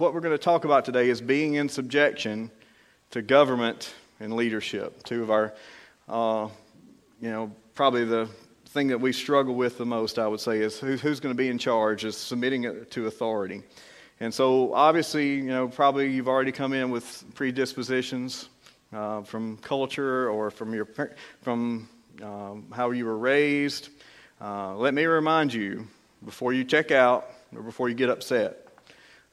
what we're going to talk about today is being in subjection to government and leadership. Two of our, uh, you know, probably the thing that we struggle with the most, I would say, is who, who's going to be in charge, is submitting to authority. And so, obviously, you know, probably you've already come in with predispositions uh, from culture or from your from um, how you were raised. Uh, let me remind you before you check out or before you get upset.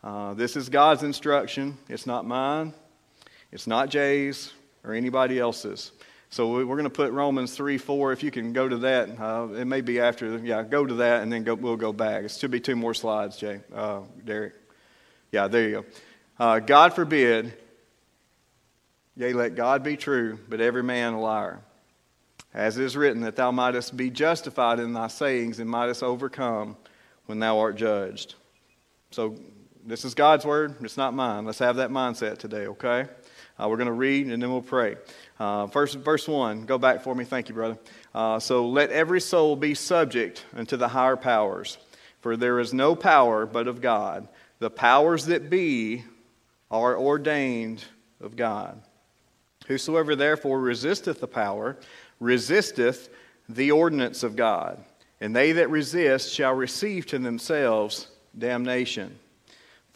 Uh, this is God's instruction. It's not mine. It's not Jay's or anybody else's. So we're going to put Romans 3 4. If you can go to that, uh, it may be after. Yeah, go to that and then go, we'll go back. It should be two more slides, Jay, uh, Derek. Yeah, there you go. Uh, God forbid, yea, let God be true, but every man a liar. As it is written, that thou mightest be justified in thy sayings and mightest overcome when thou art judged. So, this is God's word, it's not mine. Let's have that mindset today, okay? Uh, we're going to read and then we'll pray. Uh, first, verse 1, go back for me. Thank you, brother. Uh, so, let every soul be subject unto the higher powers, for there is no power but of God. The powers that be are ordained of God. Whosoever therefore resisteth the power, resisteth the ordinance of God. And they that resist shall receive to themselves damnation.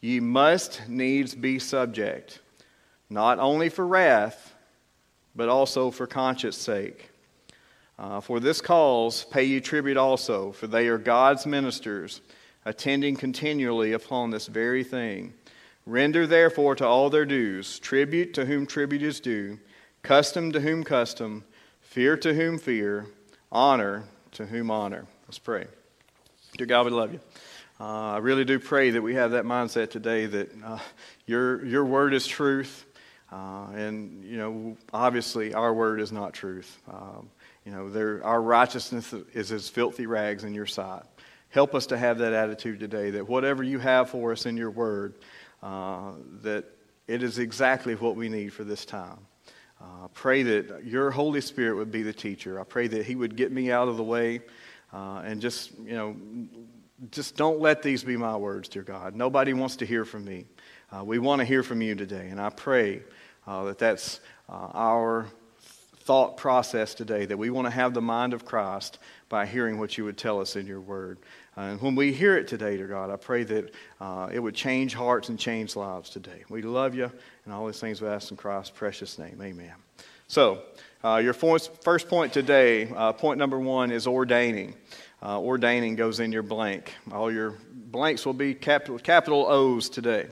ye must needs be subject, not only for wrath, but also for conscience sake. Uh, for this cause pay ye tribute also, for they are God's ministers attending continually upon this very thing. Render therefore to all their dues tribute to whom tribute is due, custom to whom custom, fear to whom fear, honor to whom honor. Let's pray. Dear God, we love you. Uh, I really do pray that we have that mindset today that uh, your, your word is truth. Uh, and, you know, obviously our word is not truth. Um, you know, our righteousness is as filthy rags in your sight. Help us to have that attitude today that whatever you have for us in your word, uh, that it is exactly what we need for this time. Uh, pray that your Holy Spirit would be the teacher. I pray that He would get me out of the way uh, and just, you know, just don't let these be my words, dear God. Nobody wants to hear from me. Uh, we want to hear from you today, and I pray uh, that that's uh, our thought process today, that we want to have the mind of Christ by hearing what you would tell us in your word. Uh, and when we hear it today, dear God, I pray that uh, it would change hearts and change lives today. We love you, and all these things we ask in Christ's precious name. Amen. So, your first point today, point number one, is ordaining. Uh, ordaining goes in your blank. All your blanks will be capital, capital O's today.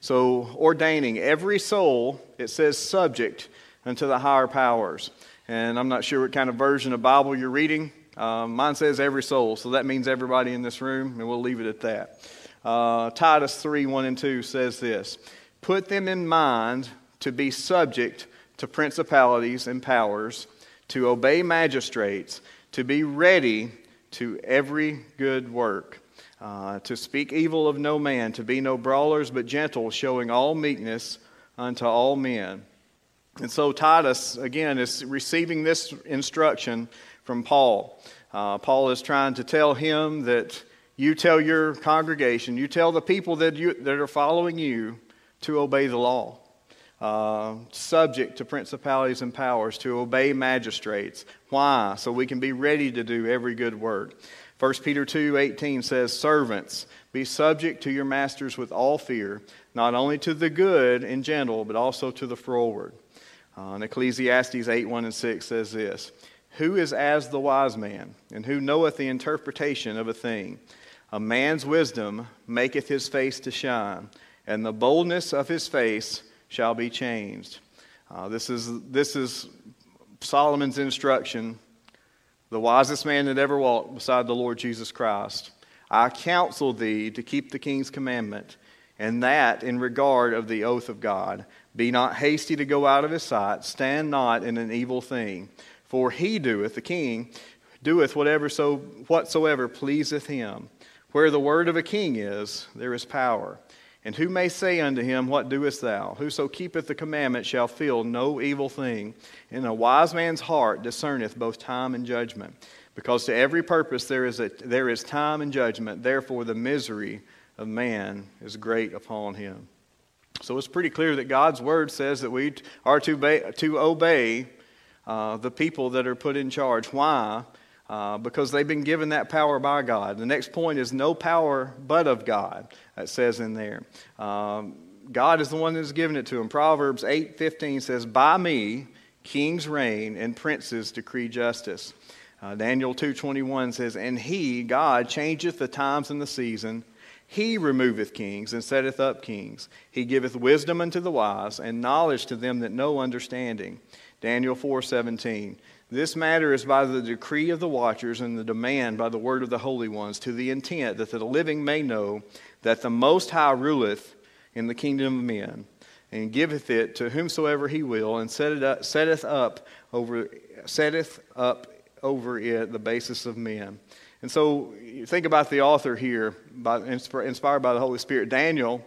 So, ordaining, every soul, it says subject unto the higher powers. And I'm not sure what kind of version of Bible you're reading. Um, mine says every soul, so that means everybody in this room, and we'll leave it at that. Uh, Titus 3 1 and 2 says this Put them in mind to be subject to principalities and powers, to obey magistrates, to be ready to every good work, uh, to speak evil of no man, to be no brawlers, but gentle, showing all meekness unto all men. And so Titus, again, is receiving this instruction from Paul. Uh, Paul is trying to tell him that you tell your congregation, you tell the people that, you, that are following you to obey the law, uh, subject to principalities and powers, to obey magistrates. Why? So we can be ready to do every good work. 1 Peter 2 18 says, Servants, be subject to your masters with all fear, not only to the good and gentle, but also to the froward. Uh, and Ecclesiastes 8 1 and 6 says this Who is as the wise man, and who knoweth the interpretation of a thing? A man's wisdom maketh his face to shine, and the boldness of his face shall be changed. Uh, this, is, this is Solomon's instruction, the wisest man that ever walked beside the Lord Jesus Christ. I counsel thee to keep the king's commandment and that in regard of the oath of God. Be not hasty to go out of his sight, stand not in an evil thing. For he doeth, the king, doeth whatever so whatsoever pleaseth him. Where the word of a king is, there is power. And who may say unto him, What doest thou? Whoso keepeth the commandment shall feel no evil thing. And a wise man's heart discerneth both time and judgment. Because to every purpose there is, a, there is time and judgment. Therefore, the misery of man is great upon him. So it's pretty clear that God's word says that we are to obey, to obey uh, the people that are put in charge. Why? Uh, because they've been given that power by God. The next point is no power but of God. That says in there. Um, God is the one that's given it to them. Proverbs 8:15 says, "By me kings reign and princes decree justice." Uh, Daniel 2:21 says, "And he, God, changeth the times and the season." He removeth kings and setteth up kings. He giveth wisdom unto the wise and knowledge to them that know understanding. Daniel 4:17. This matter is by the decree of the watchers and the demand by the word of the holy ones to the intent that the living may know that the most high ruleth in the kingdom of men and giveth it to whomsoever he will and set it up, setteth up over setteth up over it the basis of men. And so think about the author here, by, inspired by the Holy Spirit. Daniel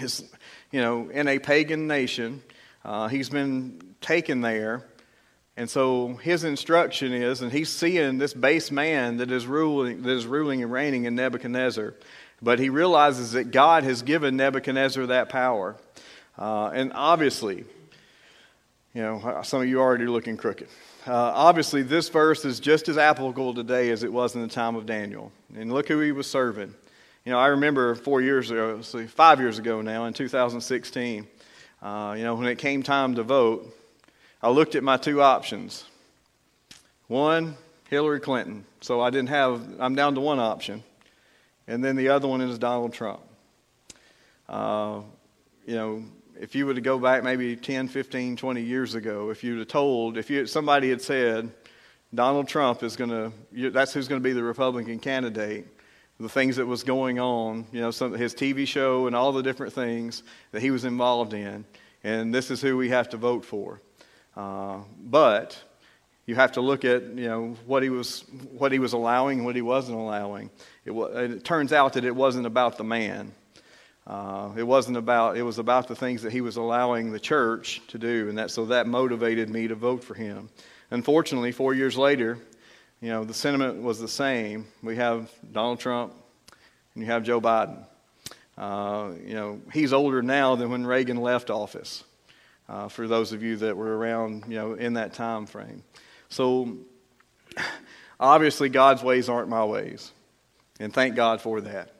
is, you know, in a pagan nation. Uh, he's been taken there. And so his instruction is, and he's seeing this base man that is ruling, that is ruling and reigning in Nebuchadnezzar. But he realizes that God has given Nebuchadnezzar that power. Uh, and obviously, you know, some of you are already looking crooked. Uh, obviously, this verse is just as applicable today as it was in the time of Daniel. And look who he was serving. You know, I remember four years ago, see, five years ago now, in 2016, uh, you know, when it came time to vote, I looked at my two options. One, Hillary Clinton. So I didn't have, I'm down to one option. And then the other one is Donald Trump. Uh, you know, if you were to go back maybe 10, 15, 20 years ago, if you'd have told, if you, somebody had said, Donald Trump is going to, that's who's going to be the Republican candidate, the things that was going on, you know, some, his TV show and all the different things that he was involved in, and this is who we have to vote for. Uh, but you have to look at, you know, what he was, what he was allowing, what he wasn't allowing. It, it turns out that it wasn't about the man. Uh, it wasn't about, it was about the things that he was allowing the church to do, and that, so that motivated me to vote for him. Unfortunately, four years later, you know, the sentiment was the same. We have Donald Trump and you have Joe Biden. Uh, you know, he's older now than when Reagan left office, uh, for those of you that were around, you know, in that time frame. So, obviously, God's ways aren't my ways. And thank God for that.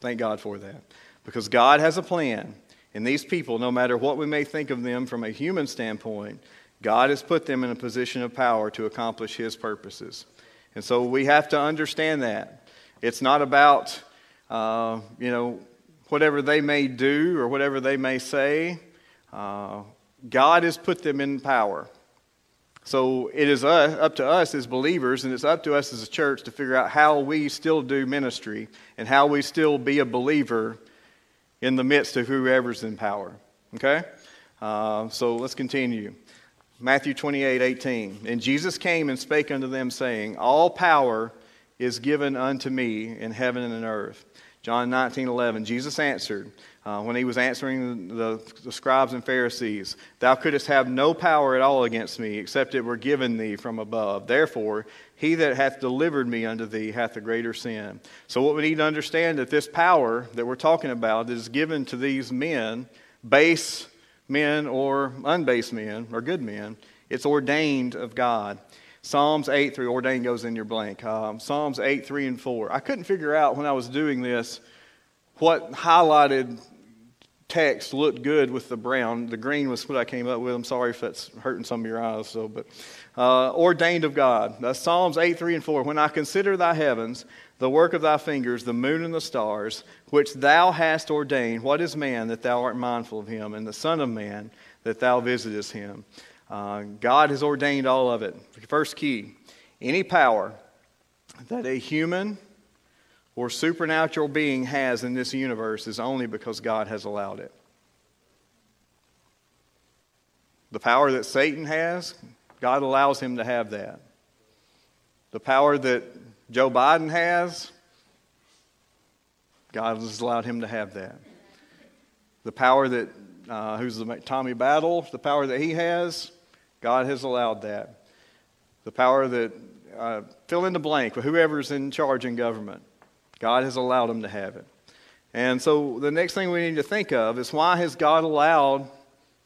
Thank God for that. Because God has a plan. And these people, no matter what we may think of them from a human standpoint, God has put them in a position of power to accomplish His purposes. And so we have to understand that. It's not about, uh, you know, whatever they may do or whatever they may say. Uh, God has put them in power. So it is up to us as believers, and it's up to us as a church to figure out how we still do ministry and how we still be a believer in the midst of whoever's in power. Okay? Uh, so let's continue. Matthew 28 18. And Jesus came and spake unto them, saying, All power is given unto me in heaven and in earth. John 19 11. Jesus answered, uh, when he was answering the, the, scribes and Pharisees, Thou couldst have no power at all against me, except it were given thee from above. Therefore, he that hath delivered me unto thee hath a greater sin. So, what we need to understand that this power that we're talking about is given to these men, base men or unbase men or good men. It's ordained of God. Psalms 8 3, ordained goes in your blank. Um, Psalms 8 3 and 4. I couldn't figure out when I was doing this what highlighted text looked good with the brown. The green was what I came up with. I'm sorry if that's hurting some of your eyes. So, but uh, ordained of God. That's Psalms 8, 3 and 4. When I consider thy heavens, the work of thy fingers, the moon and the stars, which thou hast ordained, what is man that thou art mindful of him, and the Son of Man that thou visitest him? Uh, God has ordained all of it. First key any power that a human or supernatural being has in this universe is only because God has allowed it. The power that Satan has, God allows him to have that. The power that Joe Biden has, God has allowed him to have that. The power that, uh, who's the Tommy Battle, the power that he has, God has allowed that. The power that, uh, fill in the blank, but whoever's in charge in government, God has allowed them to have it. And so the next thing we need to think of is why has God allowed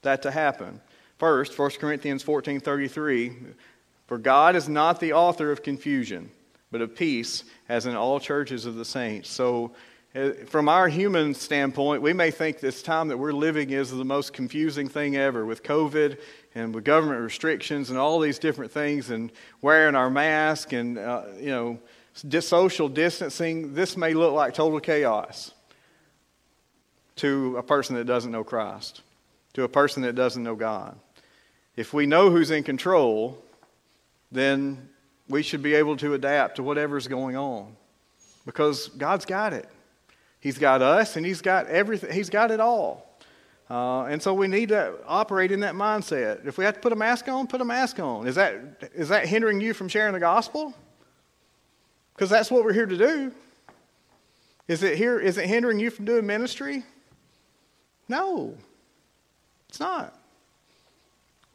that to happen? First, 1 Corinthians 14:33, for God is not the author of confusion, but of peace, as in all churches of the saints. So from our human standpoint, we may think this time that we're living is the most confusing thing ever with COVID and with government restrictions and all these different things and wearing our mask and, uh, you know, social distancing. This may look like total chaos to a person that doesn't know Christ, to a person that doesn't know God. If we know who's in control, then we should be able to adapt to whatever's going on because God's got it. He's got us, and He's got everything. He's got it all. Uh, and so we need to operate in that mindset. If we have to put a mask on, put a mask on. Is that, is that hindering you from sharing the gospel? Because that's what we're here to do. Is it, here, is it hindering you from doing ministry? No, it's not.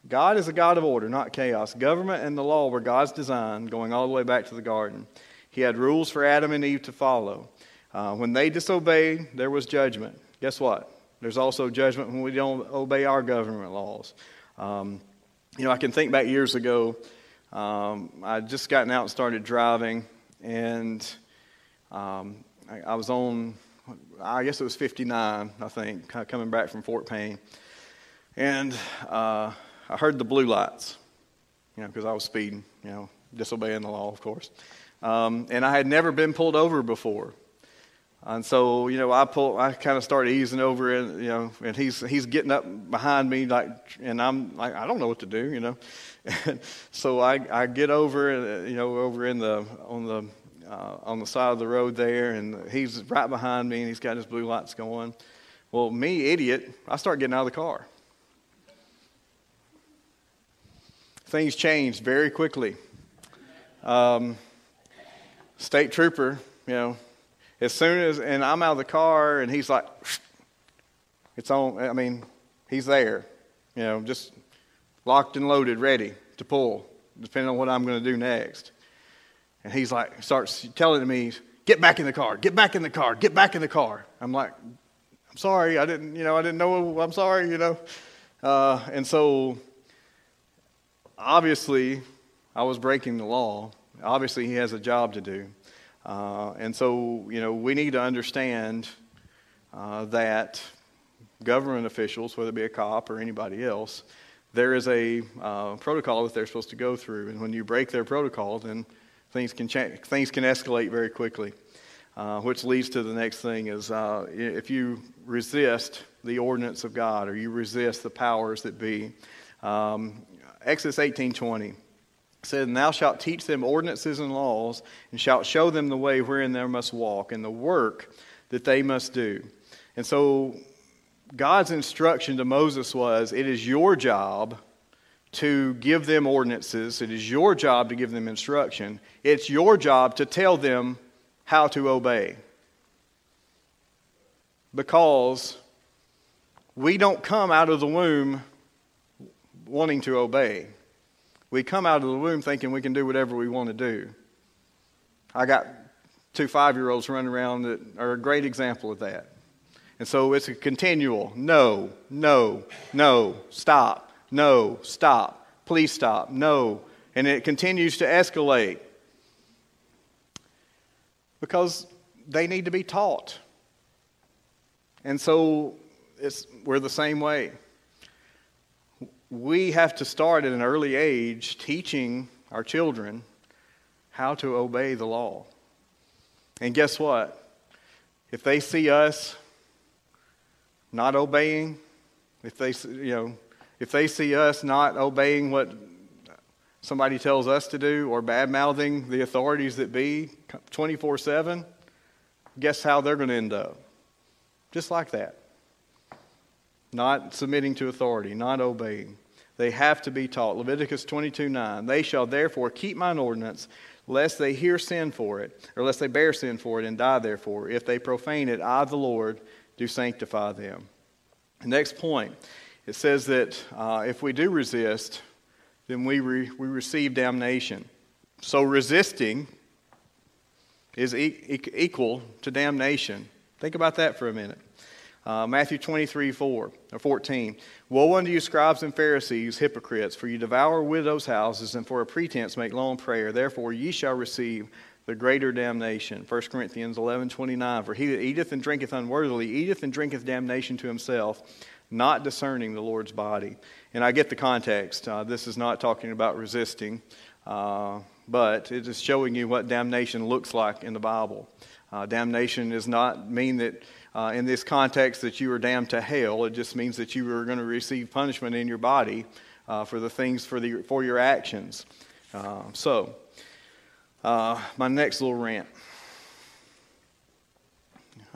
God is a God of order, not chaos. Government and the law were God's design, going all the way back to the garden. He had rules for Adam and Eve to follow. Uh, when they disobeyed, there was judgment. Guess what? There's also judgment when we don't obey our government laws. Um, you know, I can think back years ago. Um, I'd just gotten out and started driving, and um, I, I, was on, I guess it was 59, I think, coming back from Fort Payne. And uh, I heard the blue lights, you know, because I was speeding, you know, disobeying the law, of course. Um, and I had never been pulled over before. And so, you know, I pull, I kind of started easing over, and you know, and he's he's getting up behind me, like, and I'm like, I don't know what to do, you know. And so I I get over, uh, you know, over in the on the uh, on the side of the road there, and he's right behind me, and he's got his blue lights going. Well, me, idiot, I start getting out of the car. Things changed very quickly. Um, state trooper, you know, as soon as, and I'm out of the car, and he's like, it's on. I mean, he's there, you know, just locked and loaded, ready to pull, depending on what I'm going to do next. And he's like, starts telling me, get back in the car, get back in the car, get back in the car. I'm like, I'm sorry, I didn't, you know, I didn't know, I'm sorry, you know. Uh, and so, obviously, I was breaking the law. Obviously, he has a job to do. Uh, and so, you know, we need to understand uh, that government officials, whether it be a cop or anybody else, there is a uh, protocol that they're supposed to go through. And when you break their protocol, then things can, things can escalate very quickly. Uh, which leads to the next thing is uh, if you resist the ordinance of God or you resist the powers that be. Um, Exodus 18.20 said, thou shalt teach them ordinances and laws, and shalt show them the way wherein they must walk, and the work that they must do. And so God's instruction to Moses was, It is your job to give them ordinances, it is your job to give them instruction, it's your job to tell them how to obey. Because we don't come out of the womb wanting to obey. We come out of the womb thinking we can do whatever we want to do. I got two five year olds running around that are a great example of that. And so it's a continual no, no, no, stop, no, stop, please stop, no. And it continues to escalate because they need to be taught. And so it's, we're the same way we have to start at an early age teaching our children how to obey the law. And guess what? If they see us not obeying, if they, you know, if they see us not obeying what somebody tells us to do or bad mouthing the authorities that be 24 7, guess how they're going to end up? Just like that. Not submitting to authority, not obeying. They have to be taught. Leviticus 22 9. They shall therefore keep mine ordinance, lest they hear sin for it, or lest they bear sin for it and die therefore. If they profane it, I, the Lord, do sanctify them. The next point it says that uh, if we do resist, then we, re- we receive damnation. So resisting is e- equal to damnation. Think about that for a minute. Uh, Matthew 23, 4, or 14. Woe unto you, scribes and Pharisees, hypocrites, for you devour widows' houses, and for a pretense make long prayer. Therefore ye shall receive the greater damnation. 1 Corinthians 11, 29. For he that eateth and drinketh unworthily eateth and drinketh damnation to himself, not discerning the Lord's body. And I get the context. Uh, this is not talking about resisting, uh, but it is showing you what damnation looks like in the Bible. Uh, damnation does not mean that uh, in this context that you are damned to hell. It just means that you are going to receive punishment in your body uh, for the things for, the, for your actions. Uh, so, uh, my next little rant.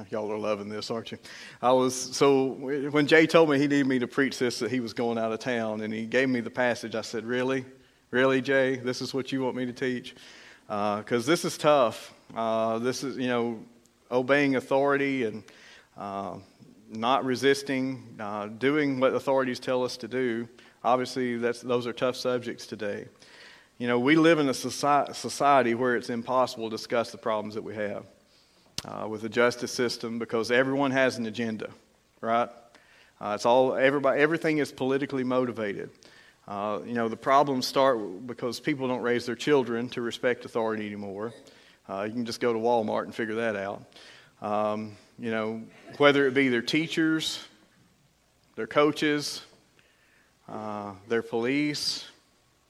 Y'all are loving this, aren't you? I was so when Jay told me he needed me to preach this that he was going out of town, and he gave me the passage. I said, "Really, really, Jay? This is what you want me to teach?" Because uh, this is tough. Uh, this is you know obeying authority and uh, not resisting, uh, doing what authorities tell us to do. Obviously, those are tough subjects today. You know, we live in a society where it's impossible to discuss the problems that we have uh, with the justice system because everyone has an agenda, right? Uh, it's all everybody. Everything is politically motivated. Uh, you know, the problems start because people don't raise their children to respect authority anymore. You can just go to Walmart and figure that out. Um, you know, whether it be their teachers, their coaches, uh, their police,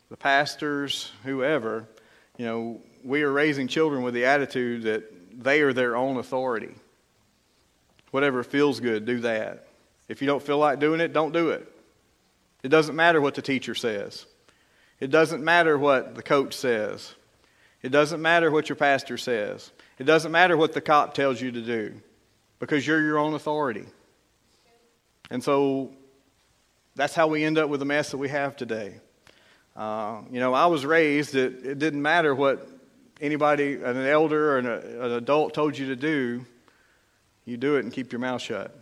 the pastors, whoever, you know, we are raising children with the attitude that they are their own authority. Whatever feels good, do that. If you don't feel like doing it, don't do it. It doesn't matter what the teacher says. It doesn't matter what the coach says. It doesn't matter what your pastor says. It doesn't matter what the cop tells you to do because you're your own authority. And so that's how we end up with the mess that we have today. Uh, you know, I was raised that it didn't matter what anybody, an elder or an, an adult told you to do, you do it and keep your mouth shut.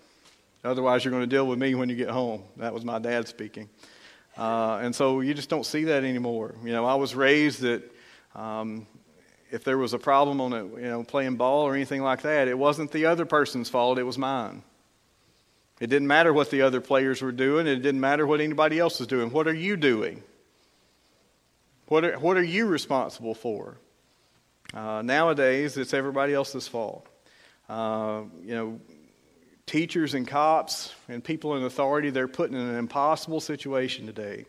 Otherwise, you're going to deal with me when you get home. That was my dad speaking. Uh, and so you just don't see that anymore. You know, I was raised that um, if there was a problem on it, you know, playing ball or anything like that, it wasn't the other person's fault, it was mine. It didn't matter what the other players were doing, it didn't matter what anybody else was doing. What are you doing? What are, what are you responsible for? Uh, nowadays, it's everybody else's fault. Uh, you know, teachers and cops and people in authority, they're put in an impossible situation today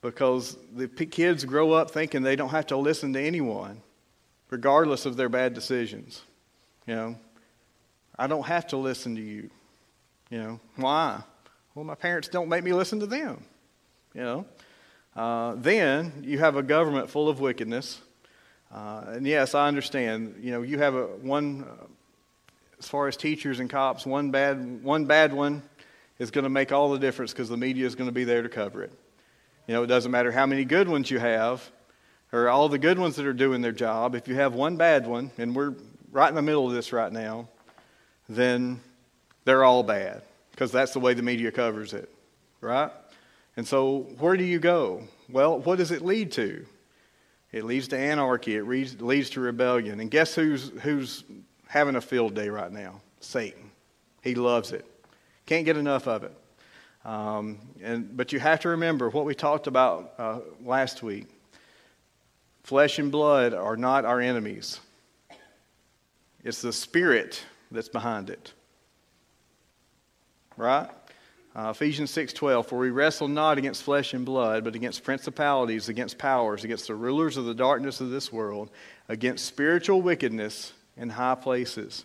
because the kids grow up thinking they don't have to listen to anyone regardless of their bad decisions. You know, I don't have to listen to you. You know, why? Well, my parents don't make me listen to them. You know, uh, then you have a government full of wickedness. Uh, and yes, I understand. You know, you have a one, uh, as far as teachers and cops, one bad one bad one is going to make all the difference because the media is going to be there to cover it. You know, it doesn't matter how many good ones you have or all the good ones that are doing their job, if you have one bad one, and we're right in the middle of this right now, then they're all bad because that's the way the media covers it, right? And so, where do you go? Well, what does it lead to? It leads to anarchy. It leads, to rebellion. And guess who's, who's having a field day right now? Satan. He loves it. Can't get enough of it. Um, and, but you have to remember what we talked about uh, last week. Flesh and blood are not our enemies. It's the spirit that's behind it. Right? Uh, Ephesians 6:12 For we wrestle not against flesh and blood but against principalities against powers against the rulers of the darkness of this world against spiritual wickedness in high places.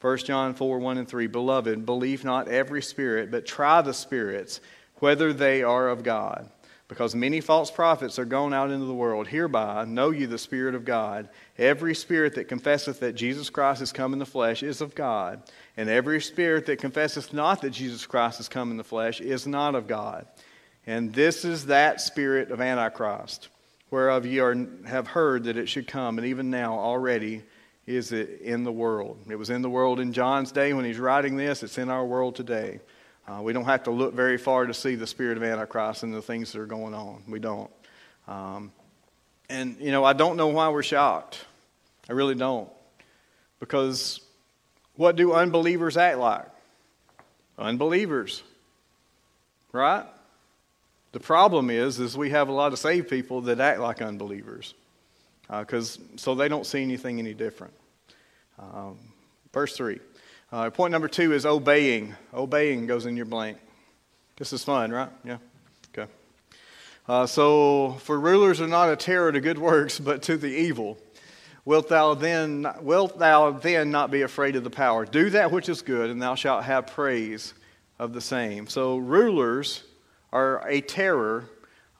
1 John 4 1 and 3 Beloved, believe not every spirit, but try the spirits, whether they are of God because many false prophets are gone out into the world. Hereby know you the Spirit of God. Every spirit that confesseth that Jesus Christ is come in the flesh is of God, and every spirit that confesseth not that Jesus Christ is come in the flesh is not of God. And this is that spirit of Antichrist, whereof ye are, have heard that it should come, and even now already is it in the world. It was in the world in John's day when he's writing this, it's in our world today. Uh, we don't have to look very far to see the spirit of Antichrist and the things that are going on. We don't. Um, and, you know, I don't know why we're shocked. I really don't. Because what do unbelievers act like? Unbelievers. Right? The problem is, is we have a lot of saved people that act like unbelievers. Because uh, so they don't see anything any different. Um, verse 3. Uh, point number two is obeying. Obeying goes in your blank. This is fun, right? Yeah. Okay. Uh, so, for rulers are not a terror to good works, but to the evil. Wilt thou then, wilt thou then not be afraid of the power? Do that which is good, and thou shalt have praise of the same. So, rulers are a terror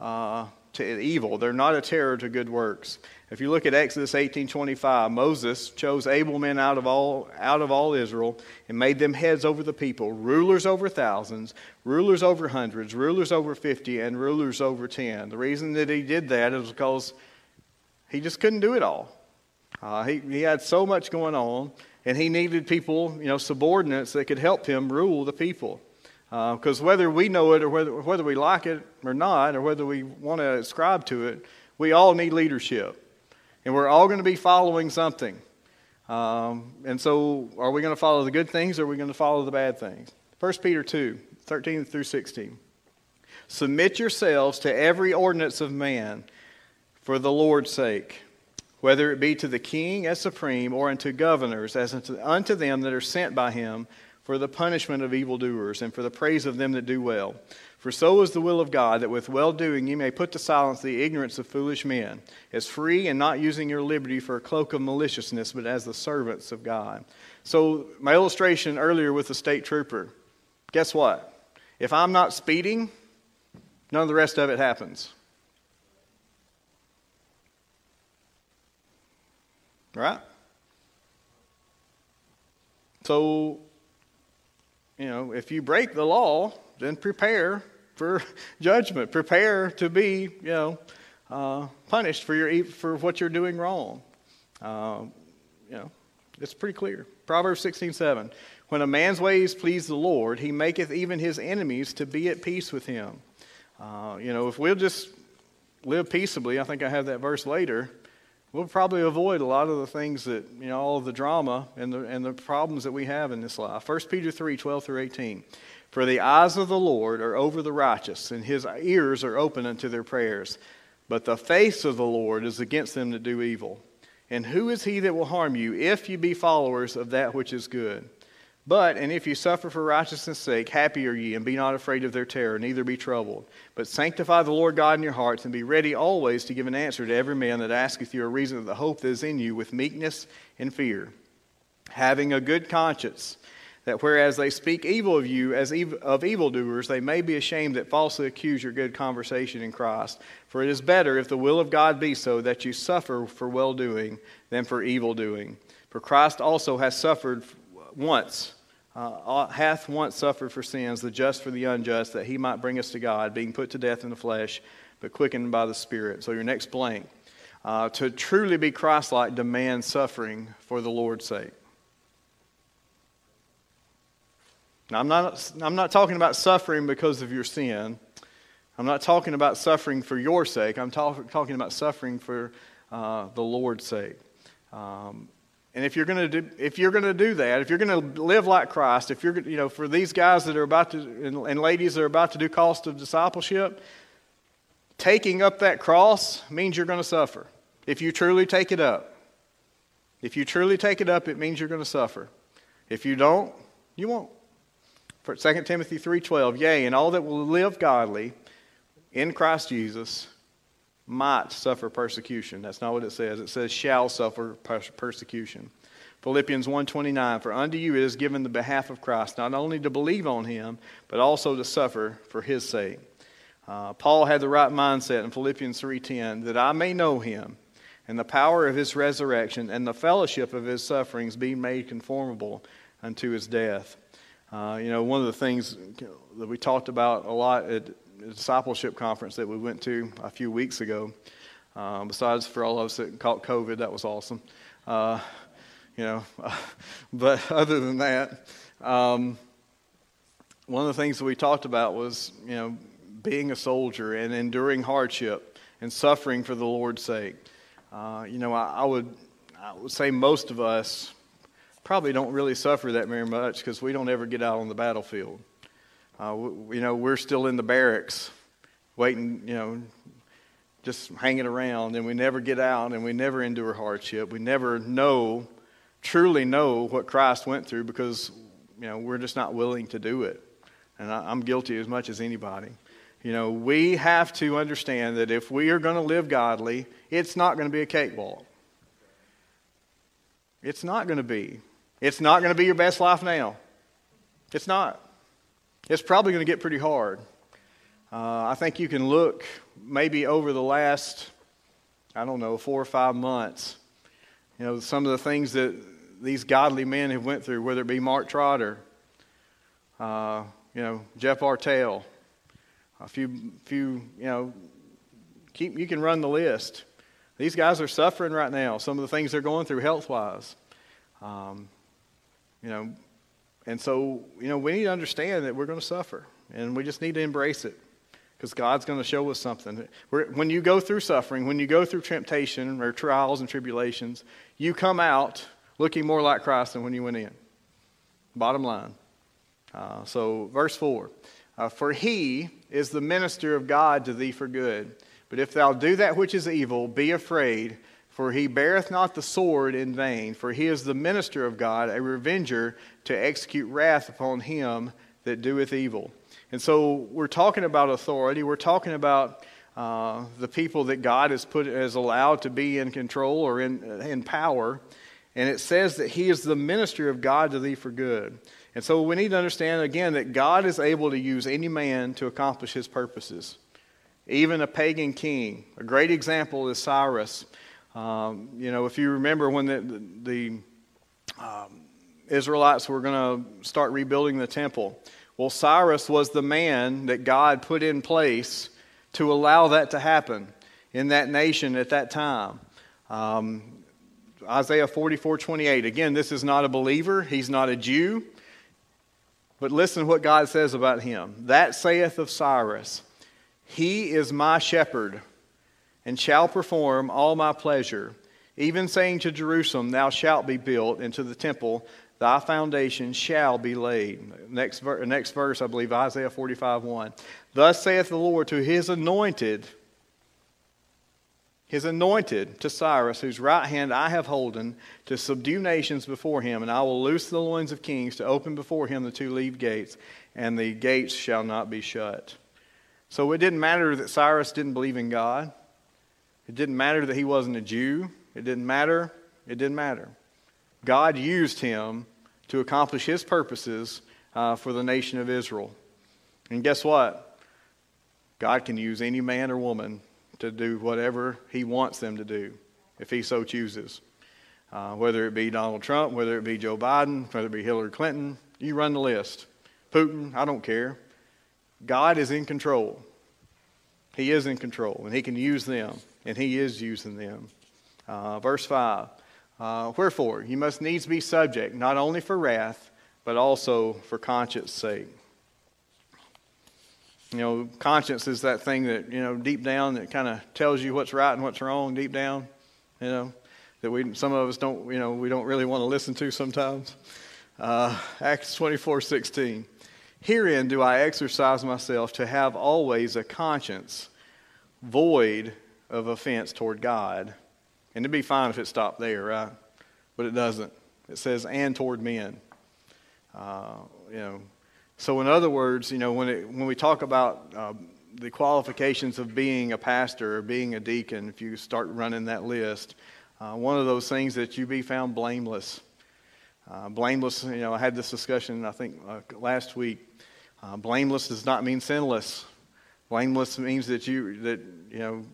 uh, to evil. They're not a terror to good works. If you look at Exodus 18:25, Moses chose able men out of all out of all Israel and made them heads over the people, rulers over thousands, rulers over hundreds, rulers over 50 and rulers over 10. The reason that he did that is because he just couldn't do it all. Uh, he, he had so much going on, and he needed people, you know, subordinates that could help him rule the people. Because uh, whether we know it or whether, whether we like it or not, or whether we want to ascribe to it, we all need leadership. And we're all going to be following something. Um, and so, are we going to follow the good things or are we going to follow the bad things? 1 Peter 2 13 through 16. Submit yourselves to every ordinance of man for the Lord's sake, whether it be to the king as supreme or unto governors, as unto, unto them that are sent by him for the punishment of evildoers and for the praise of them that do well. For so is the will of God, that with well doing you may put to silence the ignorance of foolish men, as free and not using your liberty for a cloak of maliciousness, but as the servants of God. So, my illustration earlier with the state trooper guess what? If I'm not speeding, none of the rest of it happens. Right? So, you know, if you break the law, then prepare for judgment. Prepare to be, you know, uh, punished for your for what you're doing wrong. Uh, you know, it's pretty clear. Proverbs sixteen seven. When a man's ways please the Lord, he maketh even his enemies to be at peace with him. Uh, you know, if we'll just live peaceably, I think I have that verse later we'll probably avoid a lot of the things that, you know, all of the drama and the, and the problems that we have in this life. 1 Peter 3 12 through 18. For the eyes of the Lord are over the righteous, and his ears are open unto their prayers. But the face of the Lord is against them that do evil. And who is he that will harm you if you be followers of that which is good? But, and if you suffer for righteousness' sake, happy are ye, and be not afraid of their terror, neither be troubled. But sanctify the Lord God in your hearts, and be ready always to give an answer to every man that asketh you a reason of the hope that is in you with meekness and fear, having a good conscience, that whereas they speak evil of you as of evildoers, they may be ashamed that falsely accuse your good conversation in Christ. For it is better, if the will of God be so, that you suffer for well doing than for evil doing. For Christ also has suffered once uh, hath once suffered for sins, the just for the unjust, that he might bring us to God, being put to death in the flesh, but quickened by the Spirit. So your next blank. Uh, to truly be Christ like demands suffering for the Lord's sake. Now, I'm not, I'm not talking about suffering because of your sin. I'm not talking about suffering for your sake. I'm talk, talking about suffering for uh, the Lord's sake. Um, and if you're going to do, if you're going to do that, if you're going to live like Christ, if you're, you know, for these guys that are about to, and, and ladies that are about to do cost of discipleship, taking up that cross means you're going to suffer. If you truly take it up, if you truly take it up, it means you're going to suffer. If you don't, you won't. For 2 Timothy 3:12, yea, and all that will live godly in Christ Jesus might suffer persecution. That's not what it says. It says shall suffer persecution. Philippians 1:29 For unto you it is given the behalf of Christ not only to believe on him but also to suffer for his sake. Uh, Paul had the right mindset in Philippians 3:10 that I may know him and the power of his resurrection and the fellowship of his sufferings being made conformable unto his death. Uh, you know, one of the things that we talked about a lot at discipleship conference that we went to a few weeks ago, uh, besides for all of us that caught COVID, that was awesome. Uh, you know, but other than that, um, one of the things that we talked about was, you know, being a soldier and enduring hardship and suffering for the Lord's sake. Uh, you know, I, I, would, I would say most of us probably don't really suffer that very much because we don't ever get out on the battlefield. Uh, we, you know, we're still in the barracks, waiting, you know, just hanging around, and we never get out and we never endure hardship. We never know, truly know what Christ went through because, you know, we're just not willing to do it. And I, I'm guilty as much as anybody. You know, we have to understand that if we are going to live godly, it's not going to be a cakewalk. It's not going to be. It's not going to be your best life now. It's not. It's probably going to get pretty hard. Uh, I think you can look maybe over the last, I don't know, four or five months. You know, some of the things that these godly men have went through, whether it be Mark Trotter, uh, you know, Jeff Artell, a few, few, you know, keep, you can run the list. These guys are suffering right now, some of the things they're going through health wise. Um, you know, and so, you know, we need to understand that we're going to suffer, and we just need to embrace it because God's going to show us something. When you go through suffering, when you go through temptation or trials and tribulations, you come out looking more like Christ than when you went in. Bottom line. Uh, so, verse 4 uh, For he is the minister of God to thee for good. But if thou do that which is evil, be afraid, for he beareth not the sword in vain, for he is the minister of God, a revenger to execute wrath upon him that doeth evil. And so we're talking about authority. We're talking about uh, the people that God has put has allowed to be in control or in in power. And it says that he is the minister of God to thee for good. And so we need to understand again that God is able to use any man to accomplish his purposes, even a pagan king. A great example is Cyrus. Um, you know, if you remember when the, the, the um, Israelites were going to start rebuilding the temple, well, Cyrus was the man that God put in place to allow that to happen in that nation at that time. Um, Isaiah 44 28. Again, this is not a believer, he's not a Jew. But listen to what God says about him. That saith of Cyrus, He is my shepherd, and shall perform all my pleasure. Even saying to Jerusalem, Thou shalt be built, and to the temple, Thy foundation shall be laid. Next, ver- next verse, I believe, Isaiah 45 1. Thus saith the Lord to his anointed, his anointed to Cyrus, whose right hand I have holden, to subdue nations before him, and I will loose the loins of kings, to open before him the two leaved gates, and the gates shall not be shut. So it didn't matter that Cyrus didn't believe in God. It didn't matter that he wasn't a Jew. It didn't matter. It didn't matter. God used him to accomplish his purposes uh, for the nation of Israel. And guess what? God can use any man or woman to do whatever he wants them to do if he so chooses. Uh, whether it be Donald Trump, whether it be Joe Biden, whether it be Hillary Clinton, you run the list. Putin, I don't care. God is in control. He is in control, and he can use them, and he is using them. Uh, verse 5 uh, Wherefore, you must needs be subject, not only for wrath, but also for conscience sake. You know, conscience is that thing that, you know, deep down that kind of tells you what's right and what's wrong deep down, you know, that we, some of us don't, you know, we don't really want to listen to sometimes. Uh, Acts 24 16. Herein do I exercise myself to have always a conscience void of offense toward God. And it'd be fine if it stopped there, right? But it doesn't. It says, and toward men. Uh, you know, so, in other words, you know, when, it, when we talk about uh, the qualifications of being a pastor or being a deacon, if you start running that list, uh, one of those things that you be found blameless. Uh, blameless, you know, I had this discussion, I think, uh, last week. Uh, blameless does not mean sinless. Blameless means that you, that, you know,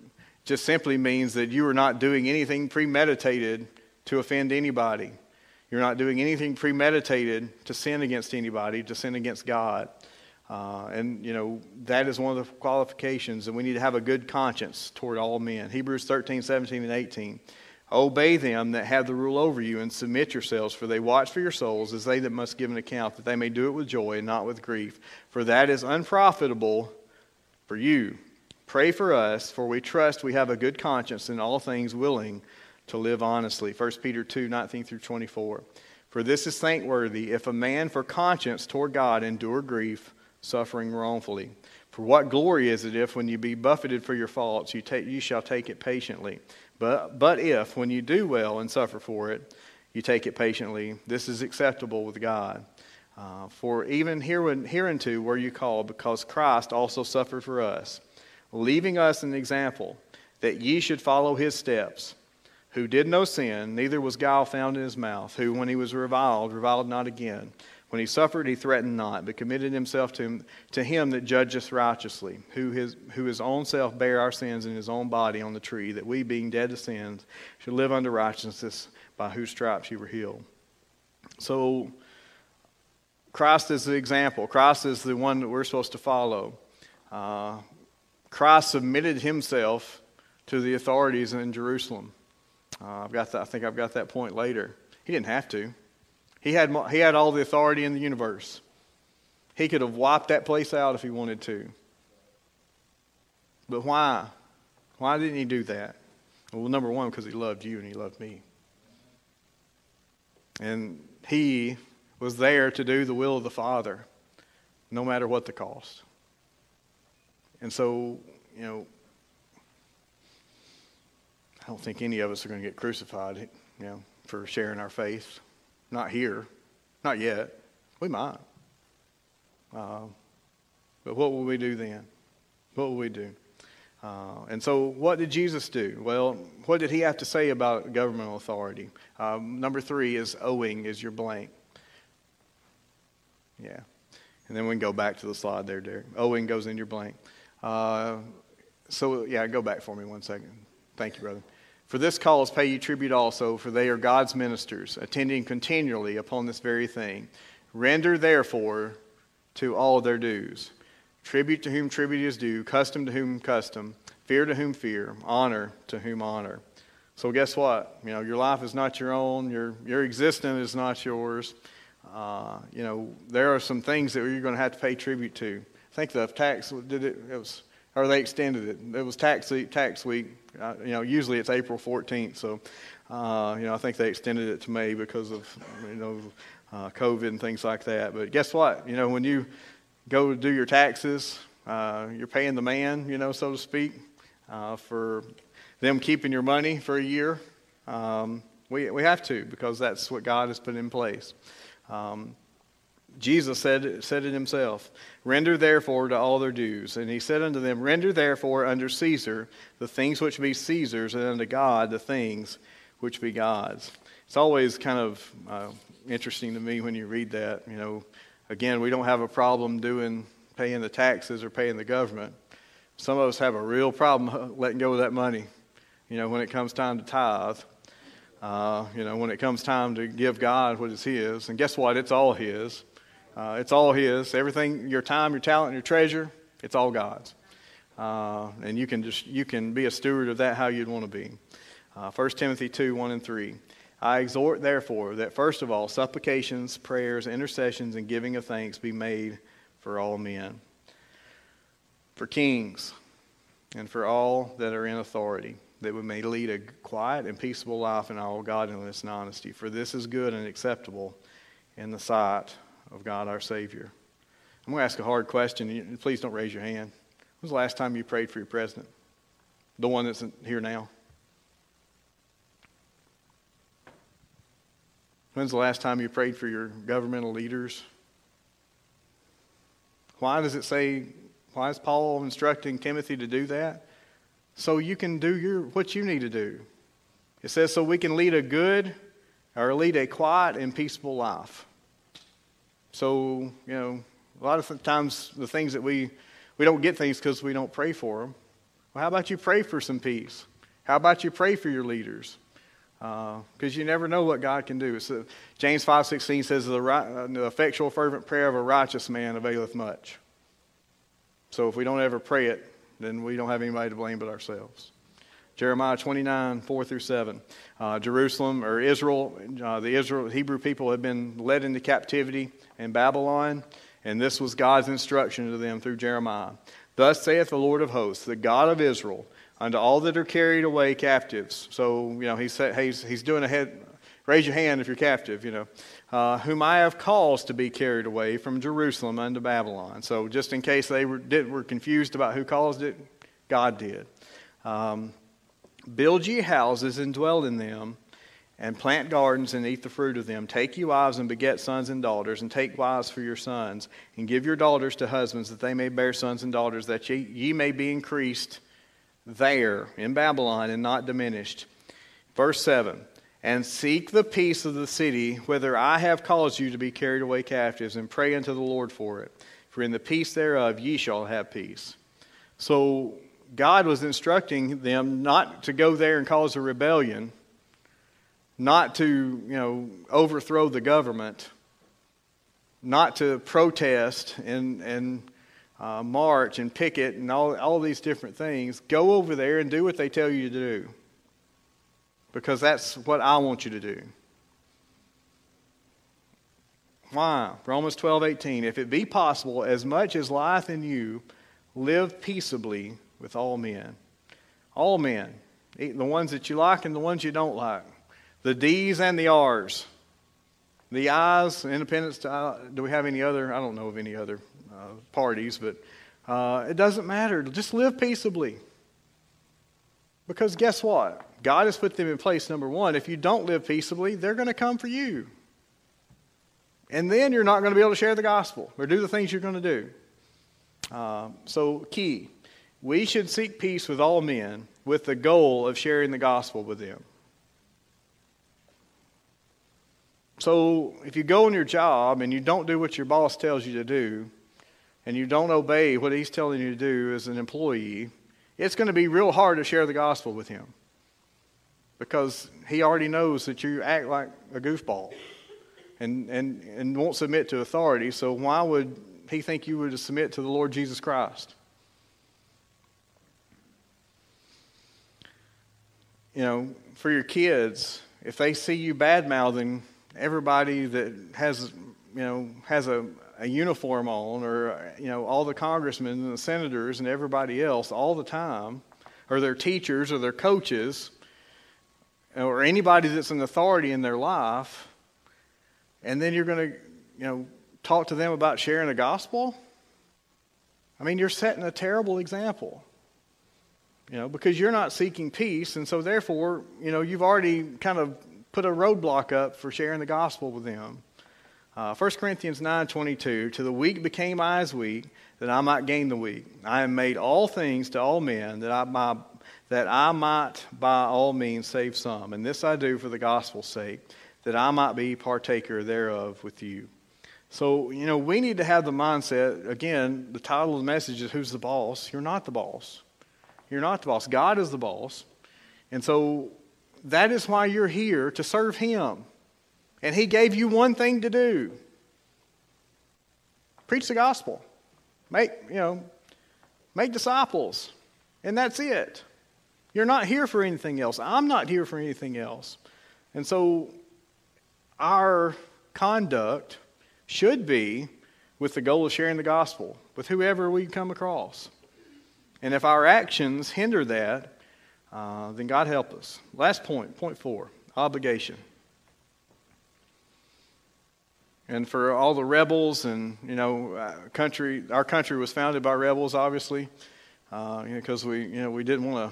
just simply means that you are not doing anything premeditated to offend anybody. You're not doing anything premeditated to sin against anybody, to sin against God. Uh, and, you know, that is one of the qualifications, and we need to have a good conscience toward all men. Hebrews 13, 17, and 18. Obey them that have the rule over you, and submit yourselves, for they watch for your souls as they that must give an account, that they may do it with joy and not with grief. For that is unprofitable for you. Pray for us, for we trust we have a good conscience in all things, willing to live honestly. 1 Peter 2, 19 through 24. For this is thankworthy if a man for conscience toward God endure grief suffering wrongfully. For what glory is it if, when you be buffeted for your faults, you, take, you shall take it patiently? But, but if, when you do well and suffer for it, you take it patiently, this is acceptable with God. Uh, for even hereunto were you called, because Christ also suffered for us, leaving us an example, that ye should follow his steps, who did no sin, neither was guile found in his mouth, who, when he was reviled, reviled not again. When he suffered, he threatened not, but committed himself to him, to him that judgeth righteously, who his, who his own self bare our sins in his own body on the tree, that we, being dead to sins, should live unto righteousness, by whose stripes you were healed. So, Christ is the example. Christ is the one that we're supposed to follow. Uh, Christ submitted himself to the authorities in Jerusalem. Uh, I've got I think I've got that point later. He didn't have to. He had, he had all the authority in the universe. He could have wiped that place out if he wanted to. But why? Why didn't he do that? Well, number one, because he loved you and he loved me. And he was there to do the will of the Father, no matter what the cost. And so, you know, I don't think any of us are going to get crucified, you know, for sharing our faith. Not here. Not yet. We might. Uh, but what will we do then? What will we do? Uh, and so, what did Jesus do? Well, what did he have to say about governmental authority? Um, number three is owing is your blank. Yeah. And then we can go back to the slide there, Derek. Owing goes in your blank. Uh, so, yeah, go back for me one second. Thank you, brother. For this cause pay ye tribute also, for they are God's ministers, attending continually upon this very thing. Render therefore to all their dues. Tribute to whom tribute is due, custom to whom custom, fear to whom fear, honor to whom honor. So guess what? You know, your life is not your own. Your your existence is not yours. Uh, you know, there are some things that you're going to have to pay tribute to. I think the tax did it. It was or they extended it. It was tax tax week. Uh, you know, usually it's April 14th, so uh, you know I think they extended it to May because of you know uh, COVID and things like that. But guess what? You know, when you go to do your taxes, uh, you're paying the man, you know, so to speak, uh, for them keeping your money for a year. Um, we we have to because that's what God has put in place. Um, Jesus said, said it himself Render therefore to all their dues. And he said unto them, Render therefore unto Caesar the things which be Caesar's, and unto God the things which be God's. It's always kind of uh, interesting to me when you read that. You know, again, we don't have a problem doing paying the taxes or paying the government. Some of us have a real problem letting go of that money. You know, when it comes time to tithe. Uh, you know, when it comes time to give God what is His. And guess what? It's all His. Uh, it's all His. Everything, your time, your talent, your treasure, it's all God's. Uh, and you can just you can be a steward of that how you'd want to be. Uh, 1 Timothy 2 1 and 3. I exhort, therefore, that first of all, supplications, prayers, intercessions, and giving of thanks be made for all men, for kings, and for all that are in authority, that we may lead a quiet and peaceable life in all godliness and honesty. For this is good and acceptable in the sight of God our Savior. I'm going to ask a hard question. Please don't raise your hand. When was the last time you prayed for your president? The one that's here now? When's the last time you prayed for your governmental leaders? Why does it say, why is Paul instructing Timothy to do that? So you can do your, what you need to do. It says, so we can lead a good or lead a quiet and peaceful life. So, you know, a lot of times the things that we we don't get things because we don't pray for them. Well, how about you pray for some peace? How about you pray for your leaders? Because uh, you never know what God can do. So James 5.16 says, the, uh, the effectual fervent prayer of a righteous man availeth much. So if we don't ever pray it, then we don't have anybody to blame but ourselves. Jeremiah 29, 4 through 7. Uh, Jerusalem or Israel, uh, the Israel Hebrew people had been led into captivity in Babylon, and this was God's instruction to them through Jeremiah. Thus saith the Lord of hosts, the God of Israel, unto all that are carried away captives. So, you know, he's, he's, he's doing a head, raise your hand if you're captive, you know, uh, whom I have caused to be carried away from Jerusalem unto Babylon. So, just in case they were, did, were confused about who caused it, God did. Um, Build ye houses and dwell in them, and plant gardens and eat the fruit of them. Take ye wives and beget sons and daughters, and take wives for your sons, and give your daughters to husbands, that they may bear sons and daughters, that ye, ye may be increased there in Babylon and not diminished. Verse 7 And seek the peace of the city, whither I have caused you to be carried away captives, and pray unto the Lord for it. For in the peace thereof ye shall have peace. So God was instructing them not to go there and cause a rebellion, not to, you know, overthrow the government, not to protest and, and uh, march and picket and all, all these different things. Go over there and do what they tell you to do because that's what I want you to do. Why? Romans 12, 18. If it be possible, as much as lieth in you, live peaceably with all men. All men. The ones that you like and the ones you don't like. The D's and the R's. The I's, independence. To, do we have any other? I don't know of any other uh, parties, but uh, it doesn't matter. Just live peaceably. Because guess what? God has put them in place, number one. If you don't live peaceably, they're going to come for you. And then you're not going to be able to share the gospel or do the things you're going to do. Uh, so, key we should seek peace with all men with the goal of sharing the gospel with them. So, if you go on your job and you don't do what your boss tells you to do, and you don't obey what he's telling you to do as an employee, it's going to be real hard to share the gospel with him because he already knows that you act like a goofball and, and, and won't submit to authority. So, why would he think you would submit to the Lord Jesus Christ? You know, for your kids, if they see you bad mouthing everybody that has, you know, has a, a uniform on, or, you know, all the congressmen and the senators and everybody else all the time, or their teachers or their coaches, or anybody that's an authority in their life, and then you're going to, you know, talk to them about sharing the gospel? I mean, you're setting a terrible example. You know, because you're not seeking peace, and so therefore, you know, you've already kind of put a roadblock up for sharing the gospel with them. Uh, 1 Corinthians 9.22, To the weak became I as weak, that I might gain the weak. I have made all things to all men, that I, might, that I might by all means save some. And this I do for the gospel's sake, that I might be partaker thereof with you. So, you know, we need to have the mindset, again, the title of the message is Who's the Boss? You're not the boss. You're not the boss. God is the boss. And so that is why you're here to serve Him. And He gave you one thing to do preach the gospel. Make, you know, make disciples. And that's it. You're not here for anything else. I'm not here for anything else. And so our conduct should be with the goal of sharing the gospel with whoever we come across. And if our actions hinder that, uh, then God help us. Last point, point four obligation. And for all the rebels, and you know, uh, country, our country was founded by rebels, obviously, because uh, you know, we, you know, we didn't want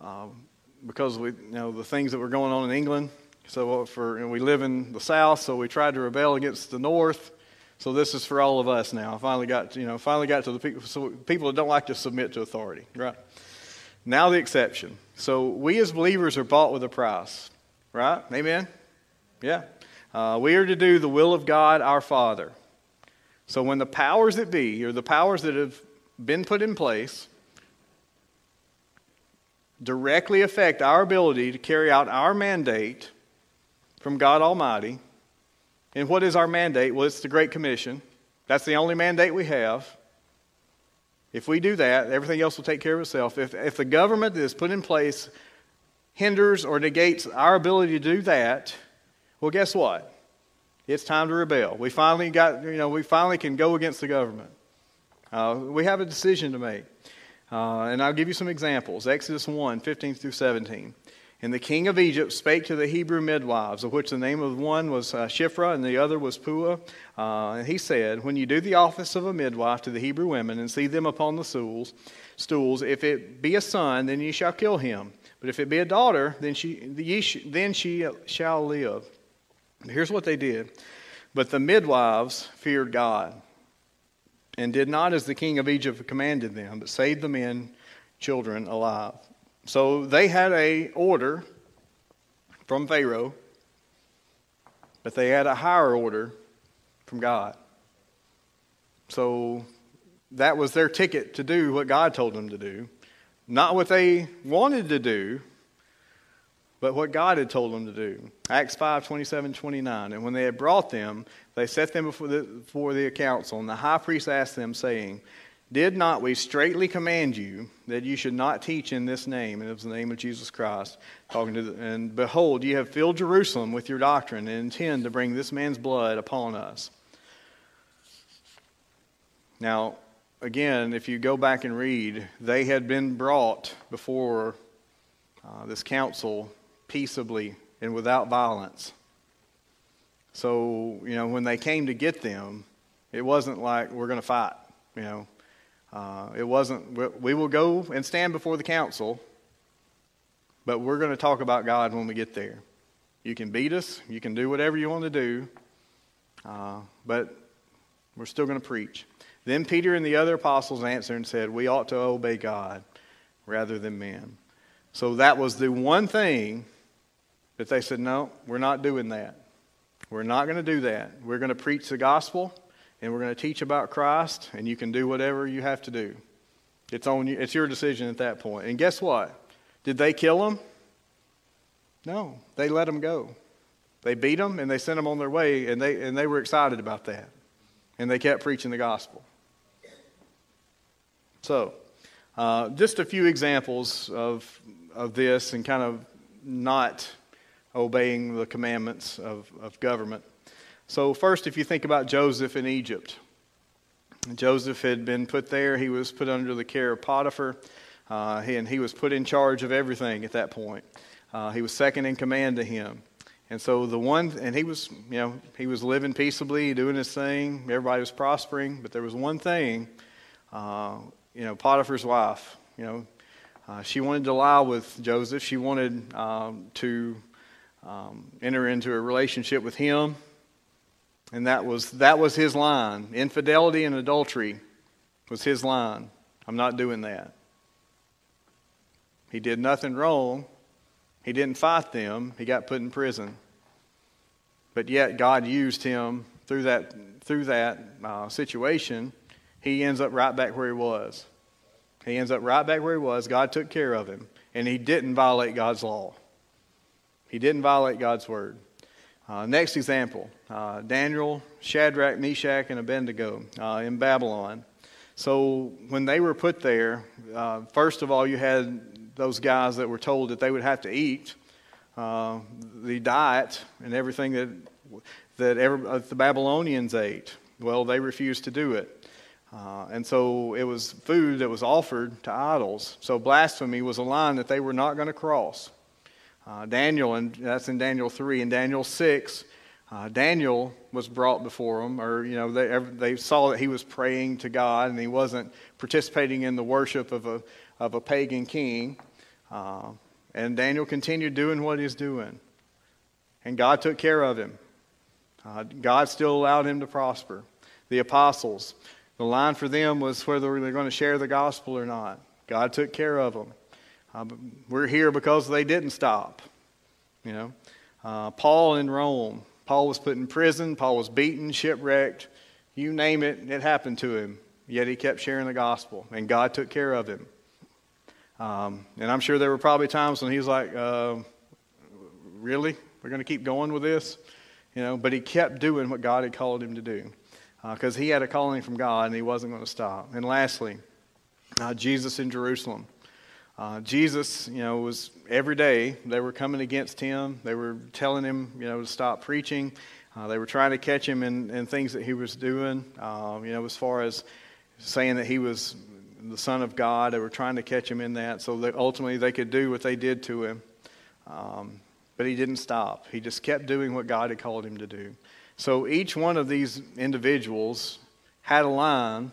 to, um, because we, you know, the things that were going on in England. So for you know, we live in the South, so we tried to rebel against the North. So this is for all of us now. I finally got, you know, finally got to the people, so people that don't like to submit to authority, right? Now the exception. So we as believers are bought with a price, right? Amen? Yeah. Uh, we are to do the will of God our Father. So when the powers that be, or the powers that have been put in place directly affect our ability to carry out our mandate from God Almighty. And what is our mandate? Well, it's the Great Commission. That's the only mandate we have. If we do that, everything else will take care of itself. If, if the government that is put in place hinders or negates our ability to do that, well, guess what? It's time to rebel. We finally got, you know, we finally can go against the government. Uh, we have a decision to make. Uh, and I'll give you some examples. Exodus 1 15 through 17. And the king of Egypt spake to the Hebrew midwives, of which the name of one was uh, and the other was Puah. Uh, and he said, When you do the office of a midwife to the Hebrew women and see them upon the stools, stools if it be a son, then ye shall kill him. But if it be a daughter, then she, sh- then she shall live. Here's what they did. But the midwives feared God and did not as the king of Egypt commanded them, but saved the men, children alive. So they had a order from Pharaoh, but they had a higher order from God. So that was their ticket to do what God told them to do. Not what they wanted to do, but what God had told them to do. Acts 5 27 29. And when they had brought them, they set them before the, before the council. And the high priest asked them, saying, Did not we straightly command you that you should not teach in this name? And it was the name of Jesus Christ. Talking to the, and behold, you have filled Jerusalem with your doctrine and intend to bring this man's blood upon us. Now, again, if you go back and read, they had been brought before uh, this council peaceably and without violence. So, you know, when they came to get them, it wasn't like we're going to fight, you know. Uh, it wasn't, we will go and stand before the council, but we're going to talk about God when we get there. You can beat us, you can do whatever you want to do, uh, but we're still going to preach. Then Peter and the other apostles answered and said, We ought to obey God rather than men. So that was the one thing that they said, no, we're not doing that. We're not going to do that. We're going to preach the gospel and we're going to teach about Christ, and you can do whatever you have to do. It's, on you, it's your decision at that point. And guess what? Did they kill them? No, they let them go. They beat them and they sent them on their way, and they, and they were excited about that. And they kept preaching the gospel. So, uh, just a few examples of, of this and kind of not obeying the commandments of, of government. So, first, if you think about Joseph in Egypt, Joseph had been put there. He was put under the care of Potiphar, uh, and he was put in charge of everything at that point. Uh, he was second in command to him. And so the one, and he was, you know, he was living peaceably, doing his thing. Everybody was prospering, but there was one thing, uh, you know, Potiphar's wife, you know, uh, she wanted to lie with Joseph. She wanted um, to um, enter into a relationship with him. And that was, that was his line. Infidelity and adultery was his line. I'm not doing that. He did nothing wrong. He didn't fight them. He got put in prison. But yet, God used him through that, through that uh, situation. He ends up right back where he was. He ends up right back where he was. God took care of him. And he didn't violate God's law. He didn't violate God's word. Uh, next example uh, Daniel, Shadrach, Meshach, and Abednego uh, in Babylon. So when they were put there, uh, first of all, you had those guys that were told that they would have to eat uh, the diet and everything that, that every, uh, the Babylonians ate. Well, they refused to do it. and so it was food that was offered to idols. So blasphemy was a line that they were not going to cross. Uh, Daniel, and that's in Daniel 3. In Daniel 6, uh, Daniel was brought before them, or, you know, they, they saw that he was praying to God and he wasn't participating in the worship of a, of a pagan king. Uh, and Daniel continued doing what he's doing. And God took care of him. Uh, God still allowed him to prosper. The apostles, the line for them was whether they're going to share the gospel or not. God took care of them. Uh, we're here because they didn't stop. You know, uh, Paul in Rome. Paul was put in prison. Paul was beaten, shipwrecked. You name it, it happened to him. yet he kept sharing the gospel, and God took care of him. Um, and I'm sure there were probably times when he's like, uh, "Really, we're going to keep going with this?" You know, but he kept doing what God had called him to do because uh, he had a calling from God, and he wasn't going to stop. And lastly, uh, Jesus in Jerusalem. Uh, Jesus, you know, was every day they were coming against him. They were telling him, you know, to stop preaching. Uh, they were trying to catch him in, in things that he was doing, um, you know, as far as saying that he was the Son of God. They were trying to catch him in that so that ultimately they could do what they did to him. Um, but he didn't stop. He just kept doing what God had called him to do. So each one of these individuals had a line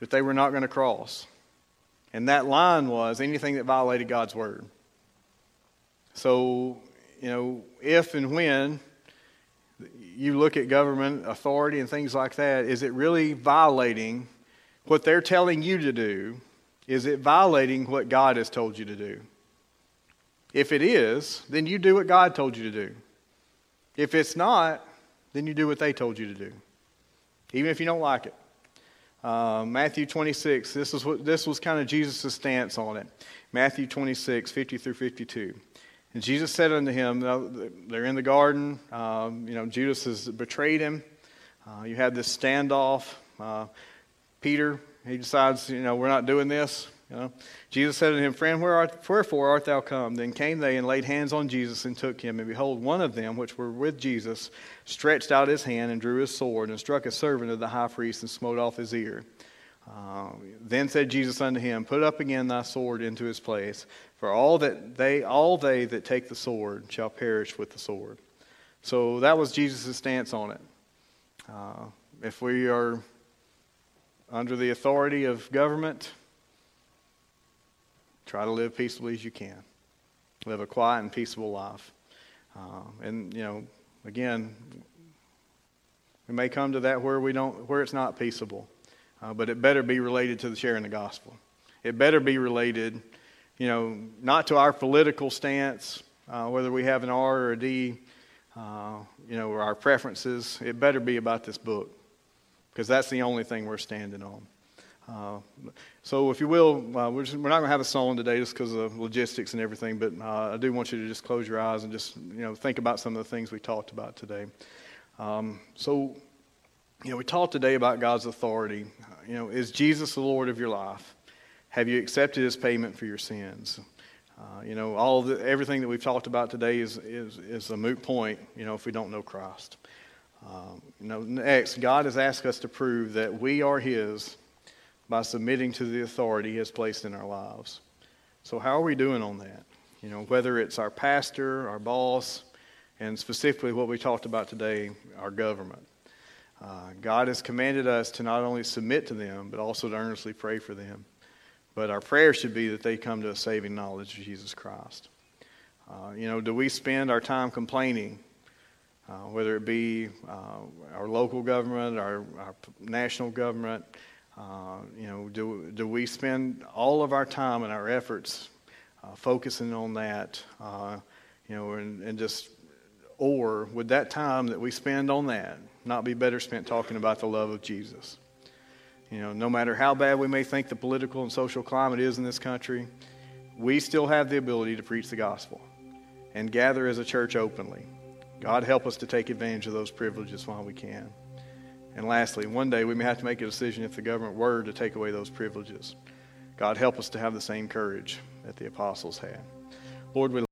that they were not going to cross. And that line was anything that violated God's word. So, you know, if and when you look at government authority and things like that, is it really violating what they're telling you to do? Is it violating what God has told you to do? If it is, then you do what God told you to do. If it's not, then you do what they told you to do, even if you don't like it. Uh, Matthew 26, this, is what, this was kind of Jesus' stance on it. Matthew 26, 50 through 52. And Jesus said unto him, they're in the garden. Um, you know, Judas has betrayed him. Uh, you have this standoff. Uh, Peter, he decides, you know, we're not doing this. You know? Jesus said unto him, Friend, where art, wherefore art thou come? Then came they and laid hands on Jesus and took him. And behold, one of them, which were with Jesus, stretched out his hand and drew his sword and struck a servant of the high priest and smote off his ear. Uh, then said Jesus unto him, Put up again thy sword into his place, for all that they all they that take the sword shall perish with the sword. So that was Jesus' stance on it. Uh, if we are under the authority of government, Try to live peaceably as you can. Live a quiet and peaceable life. Uh, and, you know, again, we may come to that where we don't, where it's not peaceable. Uh, but it better be related to the sharing the gospel. It better be related, you know, not to our political stance, uh, whether we have an R or a D, uh, you know, or our preferences. It better be about this book because that's the only thing we're standing on. Uh, so, if you will, uh, we're, just, we're, not going to have a song today just because of logistics and everything, but uh, I do want you to just close your eyes and just you know think about some of the things we talked about today. Um, so, you know, we talked today about God's authority. You know, is Jesus the Lord of your life? Have you accepted His payment for your sins? Uh, you know, all the, everything that we've talked about today is, is, is a moot point, you know, if we don't know Christ. Um, you know, next, God has asked us to prove that we are His by submitting to the authority He has placed in our lives. So, how are we doing on that? You know, whether it's our pastor, our boss, and specifically what we talked about today, our government. Uh, God has commanded us to not only submit to them, but also to earnestly pray for them. But our prayer should be that they come to a saving knowledge of Jesus Christ. Uh, you know, do we spend our time complaining, uh, whether it be uh, our local government, our, our national government, uh, you know, do, do we spend all of our time and our efforts uh, focusing on that, uh, you know, and, and just, or would that time that we spend on that not be better spent talking about the love of Jesus? You know, no matter how bad we may think the political and social climate is in this country, we still have the ability to preach the gospel and gather as a church openly. God help us to take advantage of those privileges while we can. And lastly, one day we may have to make a decision if the government were to take away those privileges. God help us to have the same courage that the apostles had. Lord, we